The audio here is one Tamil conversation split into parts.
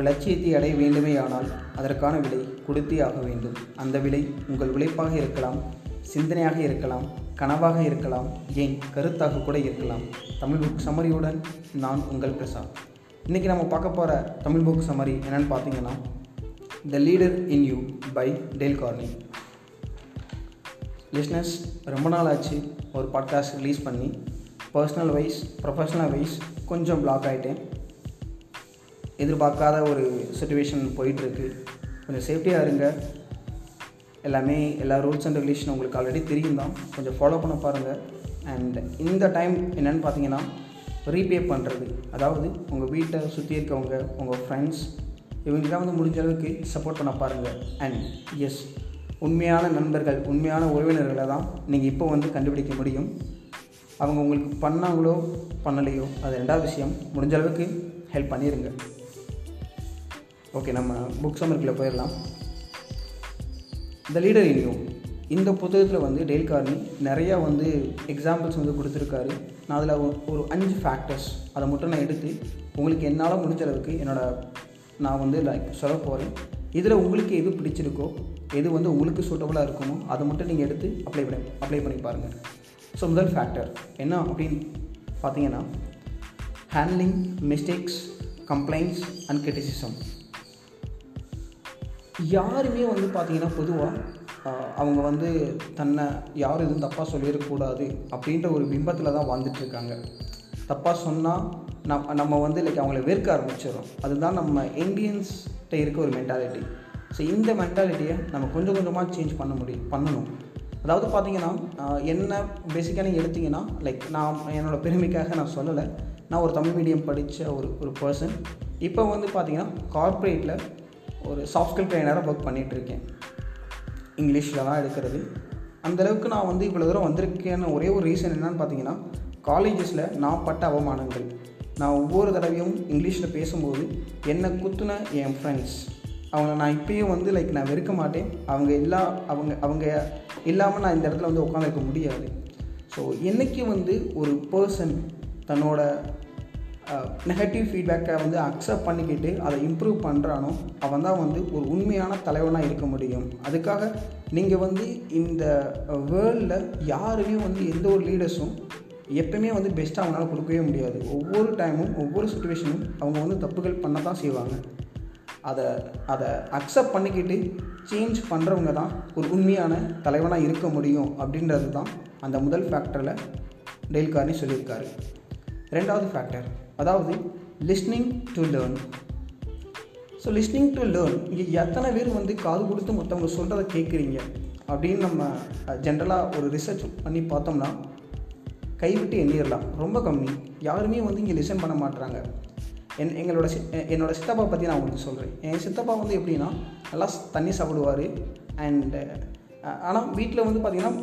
ஒரு லட்சியத்தை அடைய வேண்டுமேயானால் அதற்கான விலை கொடுத்தே ஆக வேண்டும். அந்த விலை உங்கள் உழைப்பாக இருக்கலாம் சிந்தனையாக இருக்கலாம் கனவாக இருக்கலாம் ஏன் கருத்தாக கூட இருக்கலாம். தமிழ் புக் சமரியுடன் நான் உங்கள் பிரசாத் இன்றைக்கி நம்ம பார்க்க போகிற தமிழ் புக் சமரி என்னென்னு பார்த்தீங்கன்னா the leader in you by Dale Carnegie listeners ரொம்ப நாள் ஆச்சு ஒரு பாட்காஸ்ட் ரிலீஸ் பண்ணி பர்சனல் வைஸ் ப்ரொஃபஷ்னல் வைஸ் கொஞ்சம் பிளாக் ஆகிட்டேன் எதிர்பார்க்காத ஒரு சுச்சுவேஷன் போயிட்டுருக்கு. கொஞ்சம் சேஃப்டியாக இருங்க. எல்லாமே எல்லா ரூல்ஸ் அண்ட் ரெகுலேஷன் உங்களுக்கு ஆல்ரெடி தெரியும் தான். கொஞ்சம் ஃபாலோ பண்ண பாருங்கள் அண்ட் இந்த டைம் என்னென்னு பார்த்தீங்கன்னா ரீபே பண்ணுறது அதாவது உங்கள் வீட்டை சுற்றி இருக்கவங்க உங்கள் ஃப்ரெண்ட்ஸ் இவங்களுக்கெல்லாம் வந்து முடிஞ்ச அளவுக்கு சப்போர்ட் பண்ண பாருங்கள் அண்ட் எஸ் உண்மையான நண்பர்கள் உண்மையான உறவினர்களை தான் நீங்கள் இப்போ வந்து கண்டுபிடிக்க முடியும். அவங்க உங்களுக்கு பண்ணாங்களோ பண்ணலையோ அது ரெண்டாவது விஷயம். முடிஞ்ச அளவுக்கு ஹெல்ப் பண்ணிடுங்க ஓகே நம்ம புக் சம்மருக்குள்ளே போயிடலாம். த லீடர் இன் யூ இந்த புத்தகத்தில் வந்து டெய்ல் கார்னி நிறையா வந்து எக்ஸாம்பிள்ஸ் வந்து கொடுத்துருக்காரு. நான் அதில் ஒரு அஞ்சு ஃபேக்டர்ஸ் அதை மட்டும் நான் எடுத்து உங்களுக்கு என்னால் முடிஞ்ச அளவுக்கு என்னோடய நான் வந்து லைக் சொல்ல போகிறேன் இதில் உங்களுக்கு எது பிடிச்சிருக்கோ எது வந்து உங்களுக்கு சூட்டபுளாக இருக்குமோ அதை மட்டும் நீங்கள் எடுத்து அப்ளை பண்ணி அப்ளை பண்ணி பாருங்கள் ஸோ முதல் ஃபேக்டர் என்ன அப்படின்னு பார்த்தீங்கன்னா handling mistakes complaints and criticism யாருமே வந்து பார்த்திங்கன்னா பொதுவாக அவங்க வந்து தன்னை யாரும் எதுவும் தப்பாக சொல்லிடக்கூடாது அப்படின்ற ஒரு பிம்பத்தில் தான் வாழ்ந்துட்டுருக்காங்க. தப்பாக சொன்னால் நம் நம்ம வந்து லைக் அவங்கள வெறுக்க ஆரம்பிச்சிடும் அதுதான் நம்ம இந்தியன்ஸ்கிட்ட இருக்க ஒரு மென்டாலிட்டி ஸோ இந்த மென்டாலிட்டியை நம்ம கொஞ்சம் கொஞ்சமாக சேஞ்ச் பண்ண முடியும் பண்ணணும். அதாவது பார்த்தீங்கன்னா என்ன பேசிக்காக நீங்கள் எடுத்திங்கன்னா லைக் நான் என்னோடய பெருமைக்காக நான் சொல்லலை. நான் ஒரு தமிழ் மீடியம் படித்த ஒரு ஒரு பர்சன் இப்போ வந்து பார்த்திங்கன்னா கார்ப்பரேட்டில் ஒரு சாஃப்ட் ஸ்கில் ட்ரைனராக ஒர்க் பண்ணிகிட்ருக்கேன் இங்கிலீஷில் தான் எடுக்கிறது. அந்தளவுக்கு நான் வந்து இவ்வளோ தூரம் வந்திருக்கேன்னு ஒரே ஒரு ரீசன் என்னென்னு பார்த்தீங்கன்னா காலேஜஸில் நான் பட்ட அவமானங்கள். நான் ஒவ்வொரு தடவையும் இங்கிலீஷில் பேசும்போது என்னை குத்துன என் ஃப்ரெண்ட்ஸ் அவங்க நான் இப்பயும் வந்து லைக் நான் வெறுக்க மாட்டேன். அவங்க எல்லா அவங்க அவங்க இல்லாமல் நான் இந்த இடத்துல வந்து உட்காந்துருக்க முடியாது. ஸோ என்றைக்கு வந்து ஒரு பர்சன் தன்னோட நெகட்டிவ் ஃபீட்பேக்கை வந்து அக்செப்ட் பண்ணிக்கிட்டு அதை இம்ப்ரூவ் பண்ணுறானோ அவன் தான் வந்து ஒரு உண்மையான தலைவனாக இருக்க முடியும். அதுக்காக நீங்கள் வந்து இந்த வேர்ல்டில் யாருமே வந்து எந்த ஒரு லீடர்ஸும் எப்பயுமே வந்து பெஸ்ட்டாக அவங்களால கொடுக்கவே முடியாது. ஒவ்வொரு டைமும் ஒவ்வொரு சுச்சுவேஷனும் அவங்க வந்து தப்புகள் பண்ண தான் செய்வாங்க. அதை அதை அக்செப்ட் பண்ணிக்கிட்டு சேஞ்ச் பண்ணுறவங்க தான் ஒரு உண்மையான தலைவனாக இருக்க முடியும் அப்படின்றது தான் அந்த முதல் ஃபேக்டரில் டெய்ல் கார்னி சொல்லியிருக்காரு. ரெண்டாவது ஃபேக்டர் அதாவது listening to learn so listening to learn இங்கே எத்தனை பேர் வந்து காது கொடுத்து மற்றவங்க சொல்கிறத கேட்குறீங்க அப்படின்னு நம்ம ஜென்ரலாக ஒரு ரிசர்ச் பண்ணி பார்த்தோம்னா கைவிட்டு எண்ணிடலாம் ரொம்ப கம்மி. யாருமே வந்து இங்கே லிசன் பண்ண மாட்டுறாங்க என் எங்களோட சி என்னோடய சித்தப்பா பற்றி நான் உங்களுக்கு சொல்கிறேன் என் சித்தப்பா வந்து எப்படின்னா நல்லா தண்ணி சாப்பிடுவார். அண்டு ஆனால் வீட்டில் வந்து பார்த்திங்கன்னா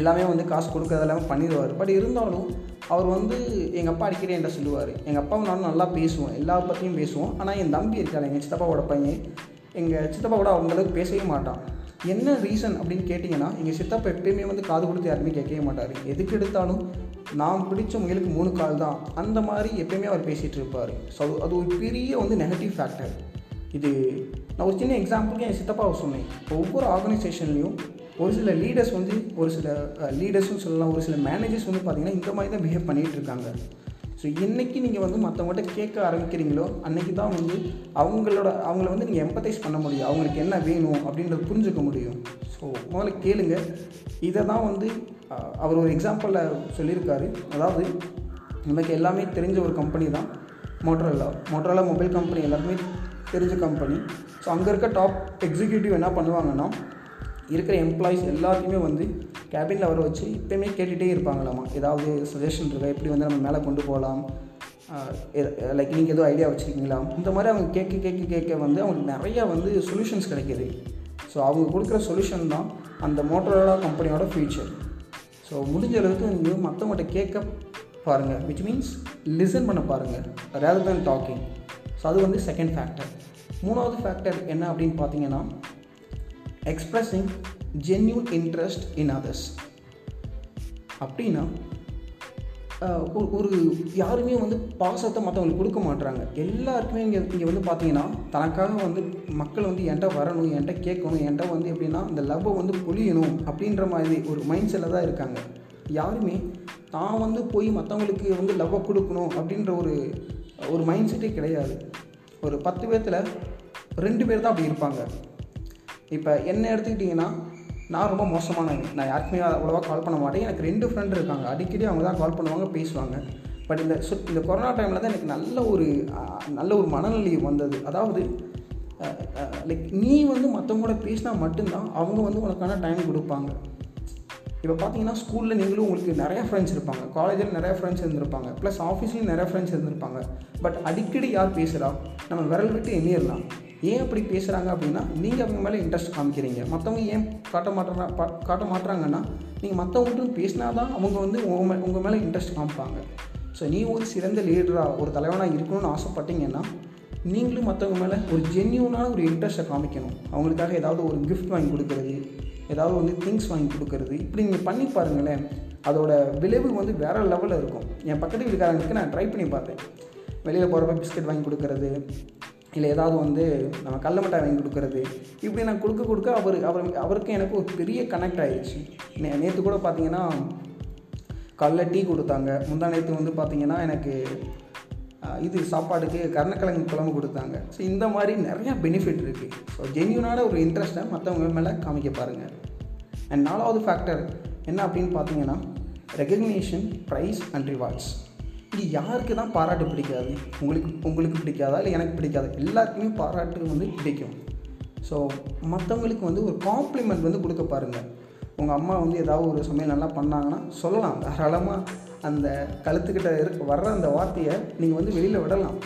எல்லாமே வந்து காசு கொடுக்கறது எல்லாமே பண்ணிடுவார். பட் இருந்தாலும் அவர் வந்து எங்கள் அப்பா அடிக்கடி என்கிட்ட சொல்லுவார். எங்கள் அப்பாவும் நானும் நல்லா பேசுவோம் எல்லா பற்றியும் பேசுவோம். ஆனால் என் தம்பி இருக்காள் எங்கள் சித்தப்பாவோட பையன். எங்கள் சித்தப்பா கூட அவங்களுக்கு பேசவே மாட்டான். என்ன ரீசன் அப்படின்னு கேட்டிங்கன்னா எங்கள் சித்தப்பா எப்பயுமே வந்து காது கொடுத்து யாருமே கேட்கவே மாட்டார். எதுக்கு எடுத்தாலும் நான் பிடிச்ச முயலுக்கு மூணு கால் தான். அந்த மாதிரி எப்பயுமே அவர் பேசிகிட்டு இருப்பார். ஸோ அது ஒரு பெரிய வந்து நெகட்டிவ் ஃபேக்டர் இது நான் ஒரு சின்ன எக்ஸாம்பிளுக்கு என் சித்தப்பாவை சொன்னேன். ஒவ்வொரு ஆர்கனைசேஷன்லேயும் ஒரு சில லீடர்ஸ் வந்து ஒரு சில லீடர்ஸும் சொல்லலாம் ஒரு சில மேனேஜர்ஸ் வந்து பார்த்திங்கன்னா இந்த மாதிரி தான் பிஹேவ் பண்ணிகிட்டு இருக்காங்க. ஸோ என்றைக்கு நீங்கள் வந்து மற்றவங்கள்ட்ட கேட்க ஆரம்பிக்கிறீங்களோ அன்றைக்கி தான் வந்து அவங்களோட அவங்கள வந்து நீங்கள் எம்பத்தைஸ் பண்ண முடியும். அவங்களுக்கு என்ன வேணும் அப்படின்றத புரிஞ்சுக்க முடியும். ஸோ முதல்ல கேளுங்க. இதை தான் வந்து அவர் ஒரு எக்ஸாம்பிளில் சொல்லியிருக்காரு. அதாவது நமக்கு எல்லாமே தெரிஞ்ச ஒரு கம்பெனி தான் மோட்ரோலா மோட்ரோலா மொபைல் கம்பெனி எல்லாருமே தெரிஞ்ச கம்பெனி ஸோ அங்கே இருக்க டாப் எக்ஸிக்யூட்டிவ் என்ன பண்ணுவாங்கன்னா இருக்கிற எம்ப்ளாயிஸ் எல்லாத்தையுமே வந்து கேபினில் வர வச்சு இப்போயுமே கேட்டுகிட்டே இருப்பாங்களாமா? ஏதாவது சஜஷன் இருக்கா? எப்படி வந்து நம்ம மேலே கொண்டு போகலாம்? லைக் நீங்கள் எதுவும் ஐடியா வச்சுருக்கீங்களா? இந்த மாதிரி அவங்க கேட்க கேட்க கேட்க வந்து அவங்களுக்கு நிறையா வந்து சொல்யூஷன்ஸ் கிடைக்கிது. ஸோ அவங்க கொடுக்குற சொல்யூஷன் தான் அந்த மோட்டரோலா கம்பெனியோட ஃபியூச்சர் ஸோ முடிஞ்ச அளவுக்கு நீங்கள் மற்றவங்கள்ட்ட கேட்க பாருங்கள் விச் மீன்ஸ் லிசன் பண்ண பாருங்கள் ரேதர் தேன் டாக்கிங் ஸோ அது வந்து செகண்ட் ஃபேக்டர் மூணாவது ஃபேக்டர் என்ன அப்படின்னு பார்த்தீங்கன்னா expressing genuine interest in others அப்படின்னா ஒரு- ஒரு யாருமே வந்து பாசத்தை மற்றவங்களுக்கு கொடுக்க மாட்றாங்க. எல்லாருக்குமே இங்கே இங்கே வந்து பார்த்தீங்கன்னா தனக்காக வந்து மக்கள் வந்து என்கிட்ட வரணும் என்கிட்ட கேட்கணும் என்கிட்ட வந்து எப்படின்னா இந்த லவ்வை வந்து பொழியணும் அப்படின்ற மாதிரி ஒரு மைண்ட் செட்டில் தான் இருக்காங்க. யாருமே தான் வந்து போய் மற்றவங்களுக்கு வந்து லவ்வை கொடுக்கணும் அப்படின்ற ஒரு ஒரு மைண்ட் செட்டே கிடையாது. ஒரு பத்து பேர்த்தில் ரெண்டு பேர் தான் அப்படி இருப்பாங்க. இப்போ என்ன எடுத்துக்கிட்டிங்கன்னா நான் ரொம்ப மோசமானவங்க நான் யாருக்குமே அவ்வளோவா கால் பண்ண மாட்டேன். எனக்கு ரெண்டு ஃப்ரெண்ட் இருக்காங்க. அடிக்கடி அவங்க தான் கால் பண்ணுவாங்க பேசுவாங்க. பட் இந்த சு இந்த கொரோனா டைமில் தான் எனக்கு நல்ல ஒரு நல்ல ஒரு மனநிலை வந்தது. அதாவது லைக் நீ வந்து மற்றவங்க கூட பேசினா மட்டும்தான் அவங்க வந்து உனக்கான டைம் கொடுப்பாங்க. இப்போ பார்த்தீங்கன்னா ஸ்கூலில் நீங்களும் உங்களுக்கு நிறைய ஃப்ரெண்ட்ஸ் இருப்பாங்க. காலேஜில் நிறைய ஃப்ரெண்ட்ஸ் இருந்திருப்பாங்க. ப்ளஸ் ஆஃபீஸ்லேயும் நிறைய ஃப்ரெண்ட்ஸ் இருந்திருப்பாங்க. பட் அடிக்கடி யார் பேசுகிறா நம்ம விரல் விட்டு எண்ணிடலாம். ஏன் அப்படி பேசுகிறாங்க அப்படின்னா நீங்கள் அவங்க மேலே இன்ட்ரெஸ்ட் காமிக்கிறீங்க. மற்றவங்க ஏன் காட்ட மாட்டுறா காட்ட மாட்டுறாங்கன்னா நீங்கள் மற்றவங்கள்ட்டும் பேசினா தான் அவங்க வந்து உங்கள் உங்கள் மேலே இன்ட்ரெஸ்ட் காமிப்பாங்க. ஸோ நீ ஒரு சிறந்த லீடராக ஒரு தலைவனாக இருக்கணும்னு ஆசைப்பட்டீங்கன்னா நீங்களும் மற்றவங்க மேலே ஒரு ஜென்யூனான ஒரு இன்ட்ரெஸ்ட்டை காமிக்கணும். அவங்களுக்காக ஏதாவது ஒரு கிஃப்ட் வாங்கி கொடுக்கறது ஏதாவது வந்து திங்ஸ் வாங்கி கொடுக்கறது. இப்படி நீங்கள் பண்ணி பாருங்களேன் அதோட விளைவு வந்து வேறு லெவலில் இருக்கும். என் பக்கத்து வீட்டுக்காரங்களுக்கு நான் ட்ரை பண்ணி பார்த்தேன். வெளியில் போகிறப்ப பிஸ்கட் வாங்கி கொடுக்கறது இல்லை ஏதாவது வந்து நம்ம கடல மிட்டாய் வாங்கி கொடுக்கறது. இப்படி நான் கொடுக்க கொடுக்க அவர் அவர் அவருக்கும் எனக்கு ஒரு பெரிய கனெக்ட் ஆகிடுச்சு நே நேற்று கூட பார்த்தீங்கன்னா காலைல டீ கொடுத்தாங்க. முந்தா நேற்று வந்து பார்த்தீங்கன்னா எனக்கு இது சாப்பாடுக்கு கருணக்கிழங்கு குழம்பு கொடுத்தாங்க. ஸோ இந்த மாதிரி நிறையா பெனிஃபிட் இருக்குது ஸோ ஜென்யூனான ஒரு இன்ட்ரெஸ்ட்டை மற்றவங்க மேலே காமிக்க பாருங்கள் அண்ட் நாலாவது ஃபேக்டர் என்ன அப்படின்னு பார்த்தீங்கன்னா ரெகக்னேஷன் ப்ரைஸ் அண்ட் ரிவார்ட்ஸ் இது யாருக்கு தான் பாராட்டு பிடிக்காது? உங்களுக்கு உங்களுக்கு பிடிக்காதா? இல்லை எனக்கு பிடிக்காதா? எல்லாருக்குமே பாராட்டு வந்து பிடிக்கும் ஸோ மற்றவங்களுக்கு வந்து ஒரு காம்ப்ளிமெண்ட் வந்து கொடுக்க பாருங்கள் உங்கள் அம்மா வந்து ஏதாவது ஒரு சமையல் நல்லா பண்ணாங்கன்னா சொல்லலாம். தாராளமாக அந்த கழுத்துக்கிட்ட இருக்க வர்ற அந்த வார்த்தையை நீங்கள் வந்து வெளியில் விடலாம்.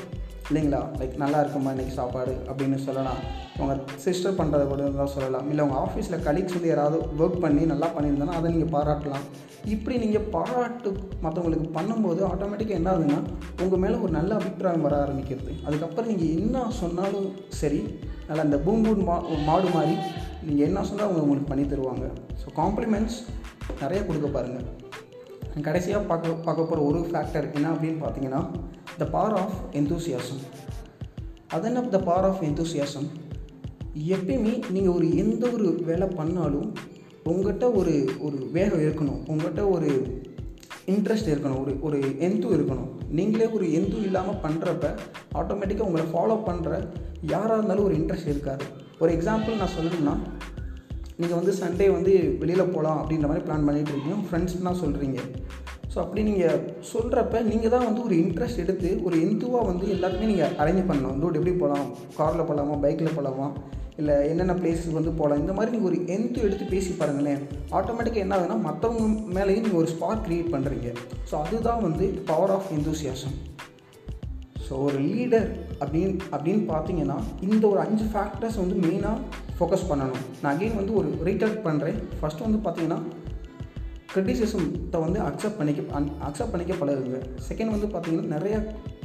இல்லைங்களா? லைக் நல்லா இருக்குமா இன்றைக்கி சாப்பாடு அப்படின்னு சொல்லலாம். உங்கள் சிஸ்டர் பண்ணுறத கூட இருந்தால் சொல்லலாம். இல்லை உங்கள் ஆஃபீஸில் கலீக்ஸ் வந்து யாராவது ஒர்க் பண்ணி நல்லா பண்ணியிருந்தாங்கன்னா அதை நீங்கள் பாராட்டலாம். இப்படி நீங்கள் பாராட்டு மற்றவங்களுக்கு பண்ணும்போது ஆட்டோமேட்டிக்காக என்ன ஆகுதுன்னா உங்கள் மேலே ஒரு நல்ல அபிப்பிராயம் வர ஆரம்பிக்கிறது. அதுக்கப்புறம் நீங்கள் என்ன சொன்னாலும் சரி நல்லா அந்த பூம்பூன் மா மாடு மாதிரி நீங்கள் என்ன சொன்னால் அவங்க உங்களுக்கு பண்ணி தருவாங்க. ஸோ காம்ப்ளிமெண்ட்ஸ் நிறைய கொடுக்க பாருங்கள் கடைசியாக பார்க்க பார்க்க போகிற ஒரு ஃபேக்டர் என்ன அப்படின்னு பார்த்தீங்கன்னா த பவர் ஆஃப் enthusiasm. அது என்ன த பவர் ஆஃப் எந்தூசியாசம் எப்பயுமே நீங்கள் ஒரு எந்த ஒரு வேலை பண்ணாலும் உங்கள்கிட்ட ஒரு ஒரு வேகம் இருக்கணும். உங்கள்கிட்ட ஒரு இன்ட்ரெஸ்ட் இருக்கணும். ஒரு ஒரு எந்து இருக்கணும். நீங்களே ஒரு எந்து இல்லாமல் பண்ணுறப்ப ஆட்டோமேட்டிக்காக உங்களை ஃபாலோ பண்ணுற யாராக இருந்தாலும் ஒரு இன்ட்ரெஸ்ட் இருக்காது. ஒரு எக்ஸாம்பிள் நான் சொல்லணும்னா நீங்கள் வந்து சண்டே வந்து வெளியில் போகலாம் அப்படின்ற மாதிரி பிளான் பண்ணிகிட்டு இருக்கீங்க. ஃப்ரெண்ட்ஸ்னால் சொல்கிறீங்க ஸோ அப்படி நீங்கள் சொல்கிறப்ப நீங்கள் தான் வந்து ஒரு இன்ட்ரெஸ்ட் எடுத்து ஒரு எந்துவாக வந்து எல்லாருக்குமே நீங்கள் அரேஞ்ச் பண்ணணும். வந்து எப்படி போகலாம் காரில் போகலாமா பைக்கில் போகலாமா இல்லை என்னென்ன பிளேஸுக்கு வந்து போகலாம் இந்த மாதிரி நீங்கள் ஒரு எந்து எடுத்து பேசி பாருங்களேன். ஆட்டோமேட்டிக்காக என்ன ஆகுதுன்னா மற்றவங்க மேலேயும் நீங்கள் ஒரு ஸ்பார்க் க்ரியேட் பண்ணுறீங்க ஸோ அதுதான் வந்து பவர் ஆஃப் இந்தூசியாசம் ஸோ ஒரு லீடர் அப்படின்னு அப்படின்னு பார்த்தீங்கன்னா இந்த ஒரு அஞ்சு ஃபேக்டர்ஸ் வந்து மெயினாக ஃபோக்கஸ் பண்ணணும். நான் அகெயின் வந்து ஒரு ரீடெக்ட் பண்ணுறேன் ஃபஸ்ட்டு வந்து பார்த்தீங்கன்னா கிரிட்டிசிசத்தை வந்து அக்செப்ட் பண்ணிக்க அக்செப்ட் பண்ணிக்க பழகுங்க செகண்ட் வந்து பார்த்தீங்கன்னா நிறையா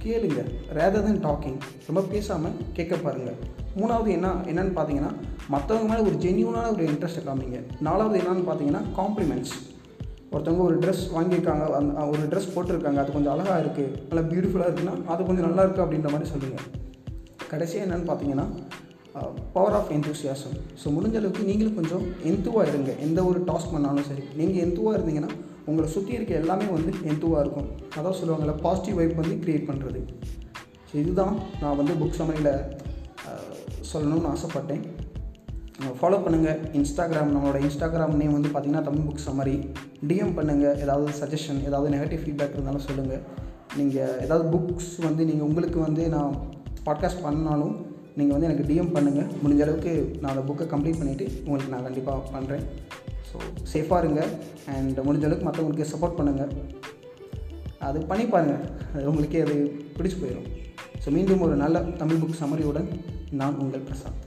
கேளுங்க. ரேதர் தென் டாக்கிங் ரொம்ப பேசாமல் கேட்க பாருங்கள் மூணாவது என்ன என்னன்னு பார்த்தீங்கன்னா மற்றவங்க மேலே ஒரு ஜென்யூனான ஒரு இன்ட்ரெஸ்ட்டை காமிங்க. நாலாவது என்னன்னு பார்த்தீங்கன்னா காம்ப்ளிமெண்ட்ஸ் ஒருத்தவங்க ஒரு ட்ரெஸ் வாங்கியிருக்காங்க அந்த ஒரு ட்ரெஸ் போட்டிருக்காங்க அது கொஞ்சம் அழகாக இருக்குது நல்லா பியூட்டிஃபுல்லாக இருக்குன்னா அது கொஞ்சம் நல்லா இருக்குது அப்படின்ற மாதிரி சொல்லுங்கள் கடைசியாக என்னென்னு பார்த்தீங்கன்னா பவர் ஆஃப் எந்தூசியாசம் ஸோ முடிஞ்ச அளவுக்கு நீங்களும் கொஞ்சம் எந்துவாக இருங்க. எந்த ஒரு டாஸ்க் பண்ணாலும் சரி. நீங்கள் எந்துவாக இருந்தீங்கன்னா உங்களை சுற்றி இருக்க எல்லாமே வந்து எந்துவாக இருக்கும். அதான் சொல்லுவாங்கள்ல பாசிட்டிவ் வைப் வந்து க்ரியேட் பண்ணுறது ஸோ இதுதான் நான் வந்து புக் சமையலில் uh, சொல்லணும்னு ஆசைப்பட்டேன். ஃபாலோ பண்ணுங்கள் இன்ஸ்டாகிராம் நம்மளோட இன்ஸ்டாகிராம் நேம் வந்து பார்த்திங்கன்னா தமிழ் புக் சம்மரி டிஎம் பண்ணுங்கள் ஏதாவது சஜஷன் ஏதாவது நெகட்டிவ் ஃபீட்பேக் இருந்தாலும் சொல்லுங்கள் நீங்கள் ஏதாவது புக்ஸ் வந்து நீங்கள் உங்களுக்கு வந்து நான் பாட்காஸ்ட் பண்ணாலும் நீங்கள் வந்து எனக்கு டிஎம் பண்ணுங்கள் முடிஞ்ச அளவுக்கு நான் அந்த புக்கை கம்ப்ளீட் பண்ணிவிட்டு உங்களுக்கு நான் கண்டிப்பாக பண்ணுறேன் ஸோ சேஃபாக இருங்க. அண்ட் முடிஞ்ச அளவுக்கு மற்றவங்களுக்கு சப்போர்ட் பண்ணுங்கள் அது பண்ணி பாருங்கள் அது உங்களுக்கே அது பிடிச்சி போயிடும் ஸோ மீண்டும் ஒரு நல்ல தமிழ் புக் சமரியுடன் நான் உங்கள் பிரசாத்